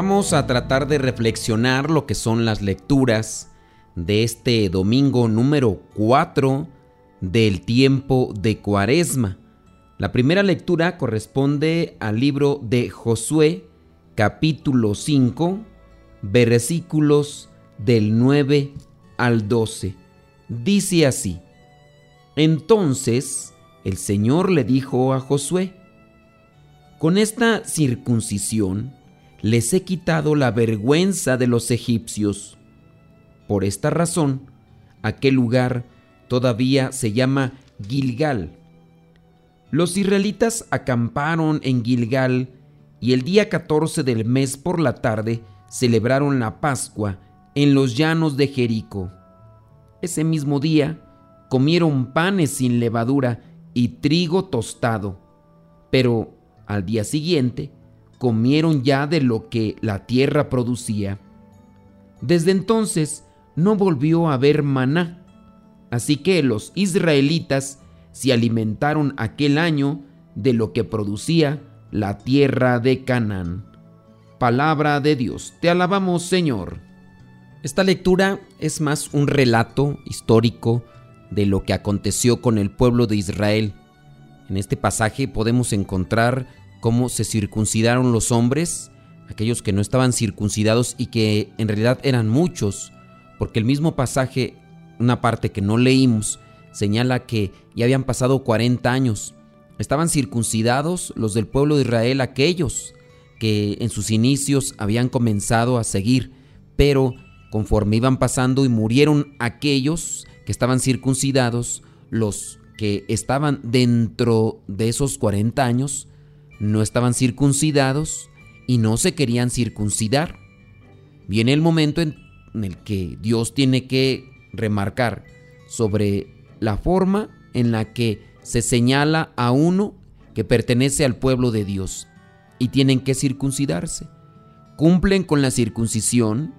Vamos a tratar de reflexionar lo que son las lecturas de este domingo número 4 del tiempo de Cuaresma. La primera lectura corresponde al libro de Josué, capítulo 5, versículos del 9 al 12. Dice así, Entonces el Señor le dijo a Josué, Con esta circuncisión, les he quitado la vergüenza de los egipcios. Por esta razón, aquel lugar todavía se llama Gilgal. Los israelitas acamparon en Gilgal y el día 14 del mes por la tarde celebraron la Pascua en los llanos de Jericó. Ese mismo día comieron panes sin levadura y trigo tostado, pero al día siguiente comieron ya de lo que la tierra producía. Desde entonces no volvió a haber maná, así que los israelitas se alimentaron aquel año de lo que producía la tierra de Canaán. Palabra de Dios, te alabamos Señor. Esta lectura es más un relato histórico de lo que aconteció con el pueblo de Israel. En este pasaje podemos encontrar cómo se circuncidaron los hombres, aquellos que no estaban circuncidados y que en realidad eran muchos, porque el mismo pasaje, una parte que no leímos, señala que ya habían pasado 40 años. Estaban circuncidados los del pueblo de Israel, aquellos que en sus inicios habían comenzado a seguir, pero conforme iban pasando y murieron aquellos que estaban circuncidados, los que estaban dentro de esos 40 años, no estaban circuncidados y no se querían circuncidar. Viene el momento en, el que Dios tiene que remarcar sobre la forma en la que se señala a uno que pertenece al pueblo de Dios y tienen que circuncidarse. Cumplen con la circuncisión,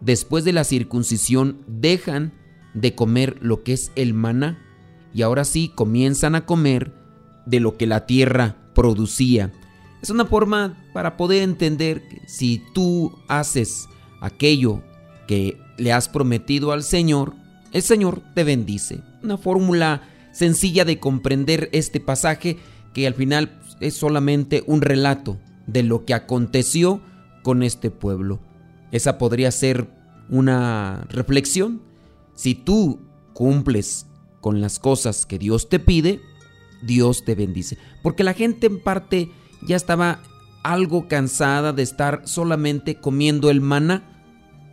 después de la circuncisión dejan de comer lo que es el maná y ahora sí comienzan a comer de lo que la tierra producía. Es una forma para poder entender que si tú haces aquello que le has prometido al Señor, el Señor te bendice. Una fórmula sencilla de comprender este pasaje que al final es solamente un relato de lo que aconteció con este pueblo. Esa podría ser una reflexión. Si tú cumples con las cosas que Dios te pide, Dios te bendice. Porque la gente en parte ya estaba algo cansada de estar solamente comiendo el maná,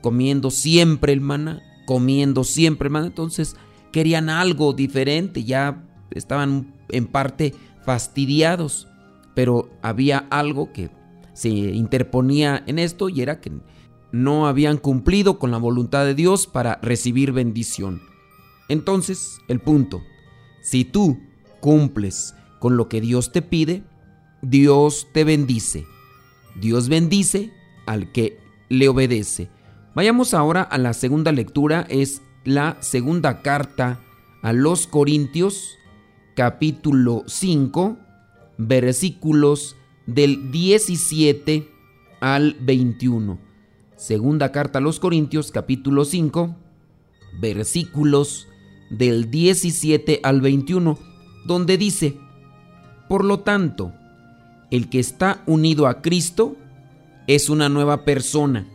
comiendo siempre el maná, comiendo siempre el maná. Entonces querían algo diferente, ya estaban en parte fastidiados. Pero había algo que se interponía en esto y era que no habían cumplido con la voluntad de Dios para recibir bendición. Entonces, el punto, si tú cumples con lo que Dios te pide, Dios te bendice. Dios bendice al que le obedece. Vayamos ahora a la segunda lectura, es la segunda carta a los Corintios, capítulo 5, versículos del 17 al 21. Segunda carta a los Corintios, capítulo 5, versículos del 17 al 21 donde dice, por lo tanto, el que está unido a Cristo es una nueva persona.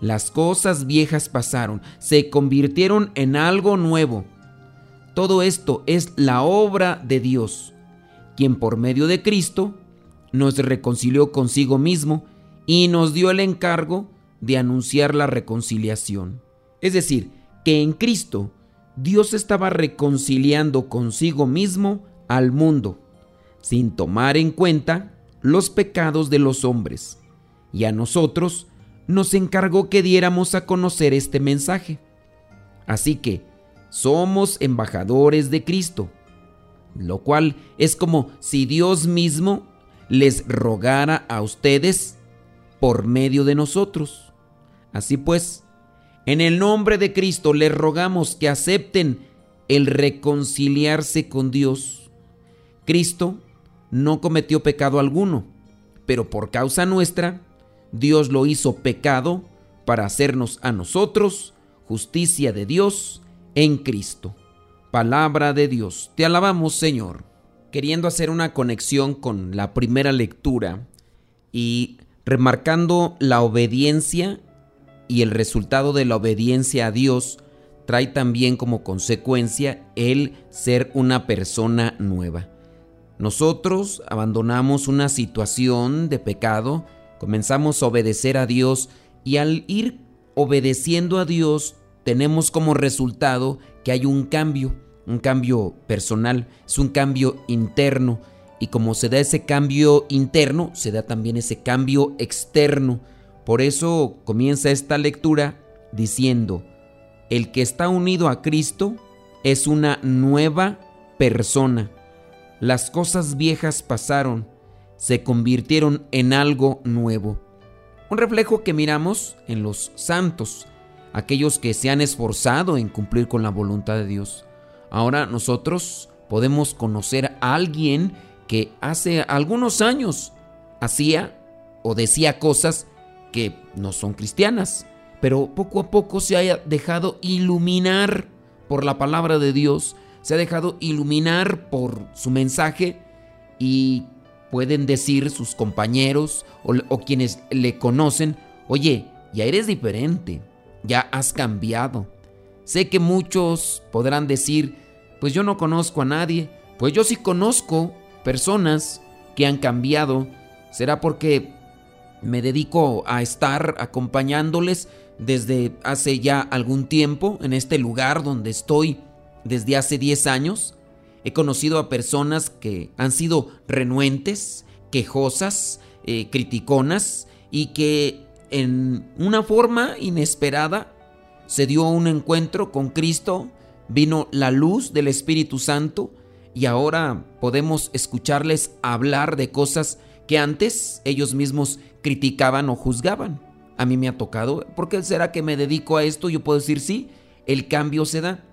Las cosas viejas pasaron, se convirtieron en algo nuevo. Todo esto es la obra de Dios, quien por medio de Cristo nos reconcilió consigo mismo y nos dio el encargo de anunciar la reconciliación. Es decir, que en Cristo Dios estaba reconciliando consigo mismo al mundo, sin tomar en cuenta los pecados de los hombres, y a nosotros nos encargó que diéramos a conocer este mensaje. Así que somos embajadores de Cristo, lo cual es como si Dios mismo les rogara a ustedes por medio de nosotros. Así pues, en el nombre de Cristo les rogamos que acepten el reconciliarse con Dios. Cristo no cometió pecado alguno, pero por causa nuestra, Dios lo hizo pecado para hacernos a nosotros justicia de Dios en Cristo. Palabra de Dios. Te alabamos, Señor. Queriendo hacer una conexión con la primera lectura y remarcando la obediencia y el resultado de la obediencia a Dios trae también como consecuencia el ser una persona nueva. Nosotros abandonamos una situación de pecado, comenzamos a obedecer a Dios y al ir obedeciendo a Dios tenemos como resultado que hay un cambio, un cambio personal, es un cambio interno y como se da ese cambio interno, se da también ese cambio externo. Por eso comienza esta lectura diciendo, el que está unido a Cristo es una nueva persona. Las cosas viejas pasaron, se convirtieron en algo nuevo. Un reflejo que miramos en los santos, aquellos que se han esforzado en cumplir con la voluntad de Dios. Ahora nosotros podemos conocer a alguien que hace algunos años hacía o decía cosas que no son cristianas, pero poco a poco se haya dejado iluminar por la palabra de Dios, se ha dejado iluminar por su mensaje y pueden decir sus compañeros o, o, quienes le conocen, oye, ya eres diferente, ya has cambiado. Sé que muchos podrán decir, pues yo no conozco a nadie, pues yo sí conozco personas que han cambiado. ¿Será porque me dedico a estar acompañándoles desde hace ya algún tiempo en este lugar donde estoy desde hace 10 años? He conocido a personas que han sido renuentes, quejosas, eh, criticonas y que en una forma inesperada se dio un encuentro con Cristo, vino la luz del Espíritu Santo y ahora podemos escucharles hablar de cosas que antes ellos mismos criticaban o juzgaban. A mí me ha tocado, ¿por qué será que me dedico a esto? Yo puedo decir sí, el cambio se da.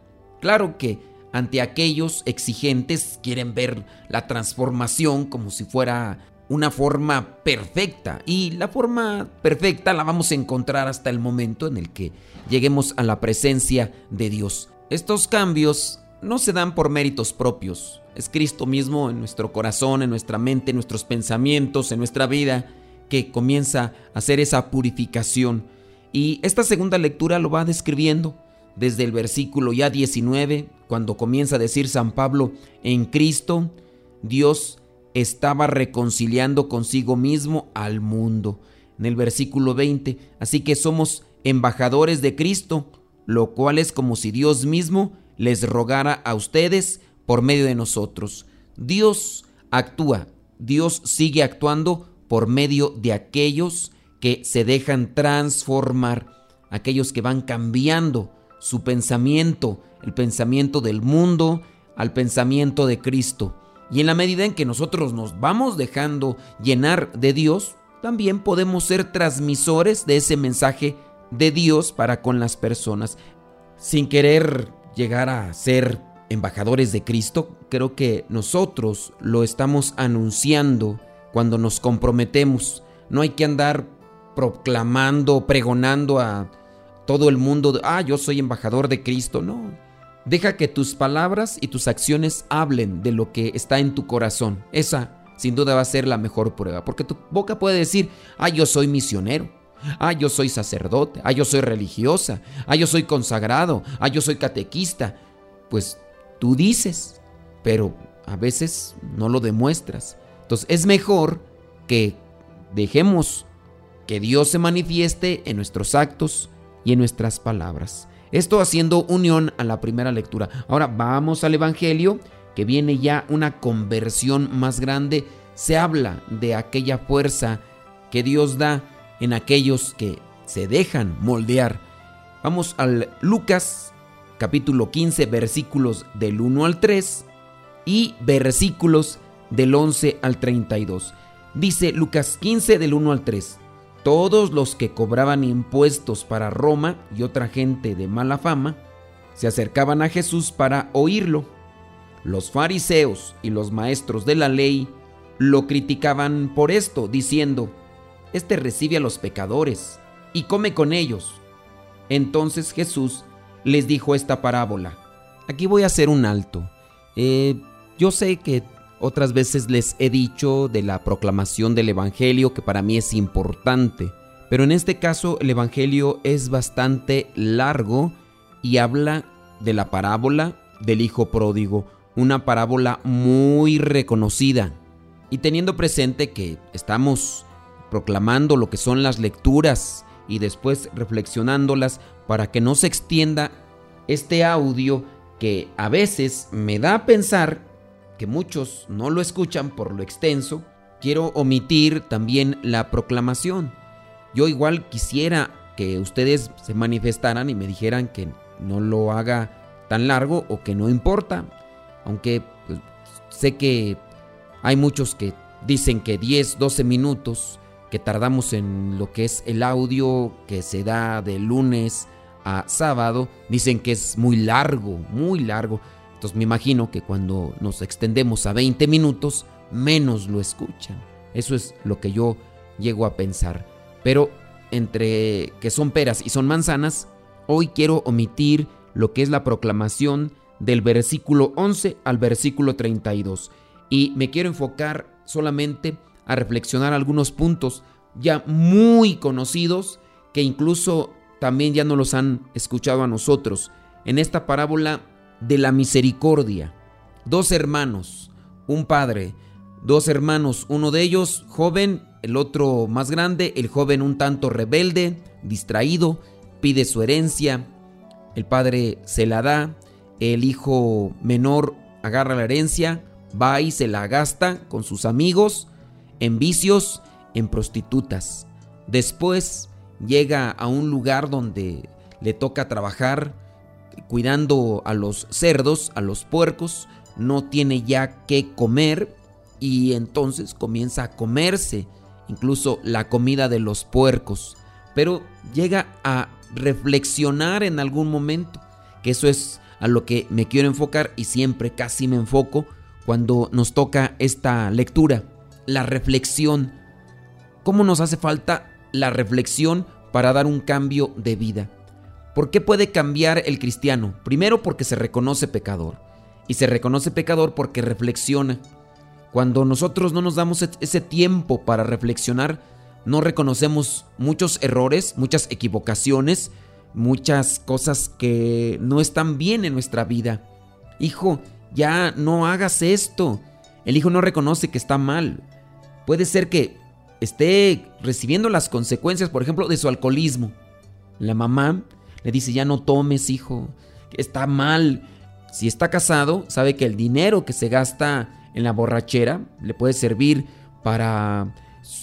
Claro que ante aquellos exigentes quieren ver la transformación como si fuera una forma perfecta y la forma perfecta la vamos a encontrar hasta el momento en el que lleguemos a la presencia de Dios. Estos cambios no se dan por méritos propios. Es Cristo mismo en nuestro corazón, en nuestra mente, en nuestros pensamientos, en nuestra vida, que comienza a hacer esa purificación. Y esta segunda lectura lo va describiendo desde el versículo ya 19, cuando comienza a decir San Pablo, en Cristo Dios estaba reconciliando consigo mismo al mundo. En el versículo 20, así que somos embajadores de Cristo, lo cual es como si Dios mismo les rogara a ustedes por medio de nosotros. Dios actúa, Dios sigue actuando por medio de aquellos que se dejan transformar, aquellos que van cambiando su pensamiento, el pensamiento del mundo al pensamiento de Cristo. Y en la medida en que nosotros nos vamos dejando llenar de Dios, también podemos ser transmisores de ese mensaje de Dios para con las personas. Sin querer llegar a ser embajadores de Cristo, creo que nosotros lo estamos anunciando cuando nos comprometemos. No hay que andar proclamando, pregonando a todo el mundo, ah, yo soy embajador de Cristo. No, deja que tus palabras y tus acciones hablen de lo que está en tu corazón. Esa sin duda va a ser la mejor prueba, porque tu boca puede decir, ah, yo soy misionero. Ah, yo soy sacerdote. Ah, yo soy religiosa. Ah, yo soy consagrado. Ah, yo soy catequista. Pues tú dices, pero a veces no lo demuestras. Es mejor que dejemos que Dios se manifieste en nuestros actos y en nuestras palabras. Esto haciendo unión a la primera lectura. Ahora vamos al Evangelio, que viene ya una conversión más grande. Se habla de aquella fuerza que Dios da en aquellos que se dejan moldear. Vamos al Lucas capítulo 15 versículos del 1 al 3 y versículos del 11 al 32. Dice Lucas 15 del 1 al 3. Todos los que cobraban impuestos para Roma y otra gente de mala fama se acercaban a Jesús para oírlo. Los fariseos y los maestros de la ley lo criticaban por esto, diciendo, Este recibe a los pecadores y come con ellos. Entonces Jesús les dijo esta parábola. Aquí voy a hacer un alto. Eh, yo sé que otras veces les he dicho de la proclamación del Evangelio que para mí es importante, pero en este caso el Evangelio es bastante largo y habla de la parábola del Hijo Pródigo, una parábola muy reconocida. Y teniendo presente que estamos proclamando lo que son las lecturas y después reflexionándolas para que no se extienda este audio que a veces me da a pensar que muchos no lo escuchan por lo extenso, quiero omitir también la proclamación. Yo igual quisiera que ustedes se manifestaran y me dijeran que no lo haga tan largo o que no importa, aunque pues, sé que hay muchos que dicen que 10, 12 minutos que tardamos en lo que es el audio que se da de lunes a sábado, dicen que es muy largo, muy largo. Me imagino que cuando nos extendemos a 20 minutos, menos lo escuchan. Eso es lo que yo llego a pensar. Pero entre que son peras y son manzanas, hoy quiero omitir lo que es la proclamación del versículo 11 al versículo 32. Y me quiero enfocar solamente a reflexionar algunos puntos ya muy conocidos que incluso también ya no los han escuchado a nosotros. En esta parábola de la misericordia. Dos hermanos, un padre, dos hermanos, uno de ellos joven, el otro más grande, el joven un tanto rebelde, distraído, pide su herencia, el padre se la da, el hijo menor agarra la herencia, va y se la gasta con sus amigos, en vicios, en prostitutas. Después llega a un lugar donde le toca trabajar cuidando a los cerdos, a los puercos, no tiene ya qué comer y entonces comienza a comerse incluso la comida de los puercos. Pero llega a reflexionar en algún momento, que eso es a lo que me quiero enfocar y siempre casi me enfoco cuando nos toca esta lectura, la reflexión. ¿Cómo nos hace falta la reflexión para dar un cambio de vida? ¿Por qué puede cambiar el cristiano? Primero porque se reconoce pecador. Y se reconoce pecador porque reflexiona. Cuando nosotros no nos damos ese tiempo para reflexionar, no reconocemos muchos errores, muchas equivocaciones, muchas cosas que no están bien en nuestra vida. Hijo, ya no hagas esto. El hijo no reconoce que está mal. Puede ser que esté recibiendo las consecuencias, por ejemplo, de su alcoholismo. La mamá le dice, ya no tomes, hijo, está mal. Si está casado, sabe que el dinero que se gasta en la borrachera le puede servir para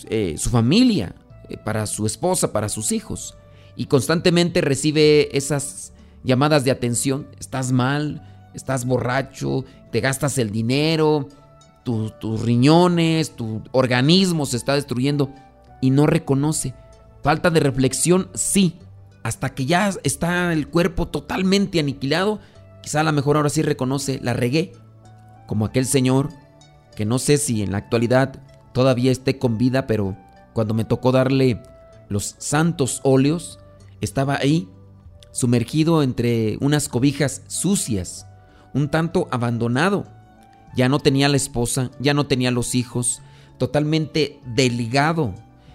eh, su familia, eh, para su esposa, para sus hijos. Y constantemente recibe esas llamadas de atención. Estás mal, estás borracho, te gastas el dinero, tus riñones, tu organismo se está destruyendo y no reconoce. Falta de reflexión, sí, hasta que ya está el cuerpo totalmente aniquilado, quizá a lo mejor ahora sí reconoce, la regué, como aquel señor que no sé si en la actualidad todavía esté con vida, pero cuando me tocó darle los santos óleos, estaba ahí, sumergido entre unas cobijas sucias, un tanto abandonado. Ya no tenía la esposa, ya no tenía los hijos, totalmente delgado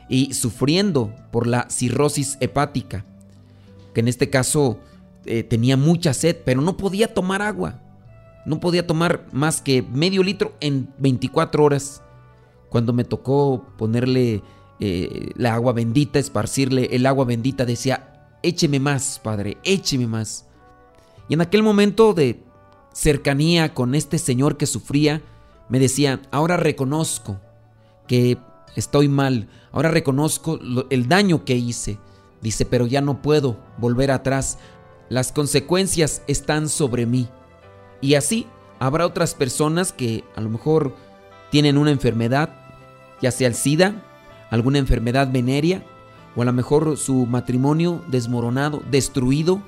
y sufriendo por la cirrosis hepática que en este caso eh, tenía mucha sed, pero no podía tomar agua. No podía tomar más que medio litro en 24 horas. Cuando me tocó ponerle eh, la agua bendita, esparcirle el agua bendita, decía, écheme más, Padre, écheme más. Y en aquel momento de cercanía con este señor que sufría, me decía, ahora reconozco que estoy mal, ahora reconozco el daño que hice Dice, pero ya no puedo volver atrás. Las consecuencias están sobre mí. Y así habrá otras personas que a lo mejor tienen una enfermedad, ya sea el SIDA, alguna enfermedad venérea, o a lo mejor su matrimonio desmoronado, destruido,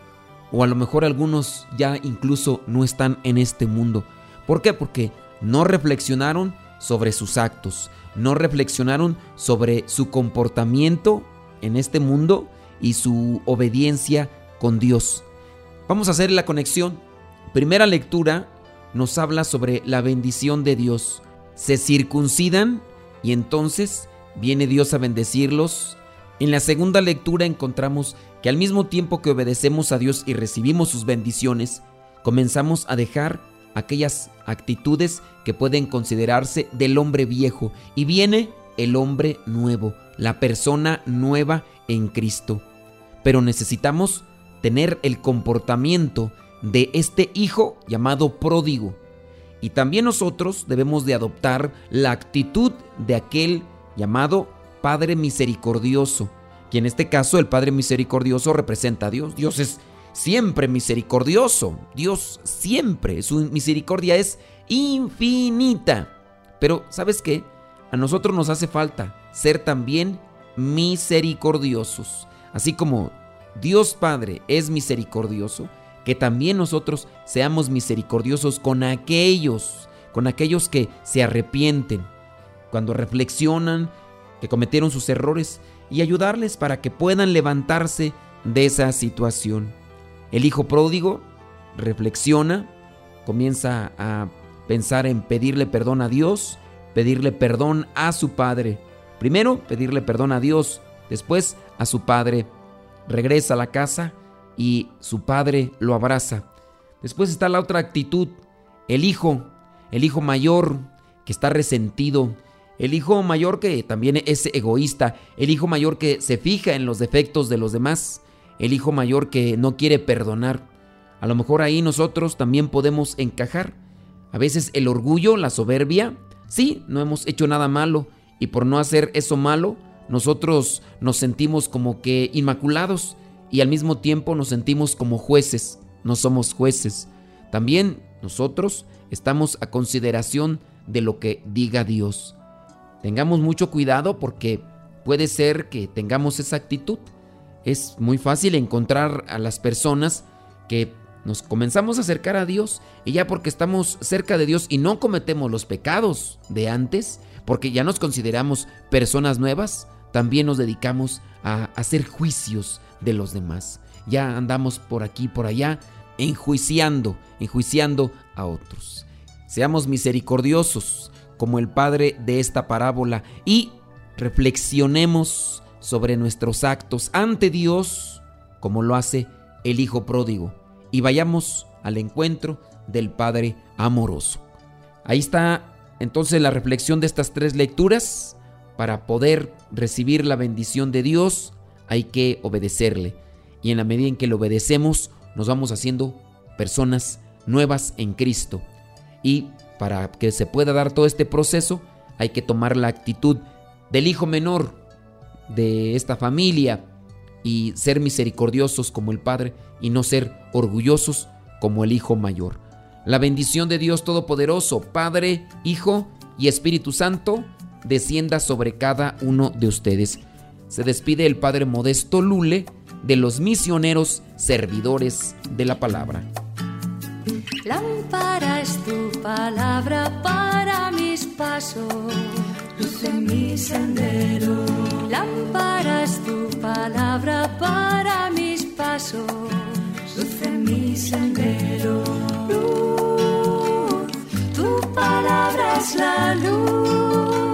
o a lo mejor algunos ya incluso no están en este mundo. ¿Por qué? Porque no reflexionaron sobre sus actos, no reflexionaron sobre su comportamiento en este mundo y su obediencia con Dios. Vamos a hacer la conexión. Primera lectura nos habla sobre la bendición de Dios. Se circuncidan y entonces viene Dios a bendecirlos. En la segunda lectura encontramos que al mismo tiempo que obedecemos a Dios y recibimos sus bendiciones, comenzamos a dejar aquellas actitudes que pueden considerarse del hombre viejo y viene el hombre nuevo, la persona nueva en Cristo. Pero necesitamos tener el comportamiento de este hijo llamado pródigo. Y también nosotros debemos de adoptar la actitud de aquel llamado Padre Misericordioso, que en este caso el Padre Misericordioso representa a Dios. Dios es siempre misericordioso. Dios siempre, su misericordia es infinita. Pero ¿sabes qué? A nosotros nos hace falta ser también misericordiosos. Así como Dios Padre es misericordioso, que también nosotros seamos misericordiosos con aquellos, con aquellos que se arrepienten, cuando reflexionan que cometieron sus errores y ayudarles para que puedan levantarse de esa situación. El hijo pródigo reflexiona, comienza a pensar en pedirle perdón a Dios, pedirle perdón a su padre. Primero pedirle perdón a Dios, después a su padre. Regresa a la casa y su padre lo abraza. Después está la otra actitud, el hijo, el hijo mayor que está resentido, el hijo mayor que también es egoísta, el hijo mayor que se fija en los defectos de los demás, el hijo mayor que no quiere perdonar. A lo mejor ahí nosotros también podemos encajar. A veces el orgullo, la soberbia, sí, no hemos hecho nada malo y por no hacer eso malo, nosotros nos sentimos como que inmaculados y al mismo tiempo nos sentimos como jueces. No somos jueces. También nosotros estamos a consideración de lo que diga Dios. Tengamos mucho cuidado porque puede ser que tengamos esa actitud es muy fácil encontrar a las personas que nos comenzamos a acercar a Dios y ya porque estamos cerca de Dios y no cometemos los pecados de antes, porque ya nos consideramos personas nuevas, también nos dedicamos a hacer juicios de los demás. Ya andamos por aquí, por allá, enjuiciando, enjuiciando a otros. Seamos misericordiosos como el Padre de esta parábola y reflexionemos sobre nuestros actos ante Dios, como lo hace el Hijo pródigo, y vayamos al encuentro del Padre amoroso. Ahí está entonces la reflexión de estas tres lecturas. Para poder recibir la bendición de Dios hay que obedecerle. Y en la medida en que le obedecemos, nos vamos haciendo personas nuevas en Cristo. Y para que se pueda dar todo este proceso, hay que tomar la actitud del hijo menor, de esta familia y ser misericordiosos como el Padre y no ser orgullosos como el Hijo mayor. La bendición de Dios Todopoderoso, Padre, Hijo y Espíritu Santo, descienda sobre cada uno de ustedes. Se despide el Padre Modesto Lule de los misioneros servidores de la palabra. Tu palabra para mis pasos luz en mi sendero. Lámpara tu palabra para mis pasos, luz en mi sendero. Luz, tu palabra es la luz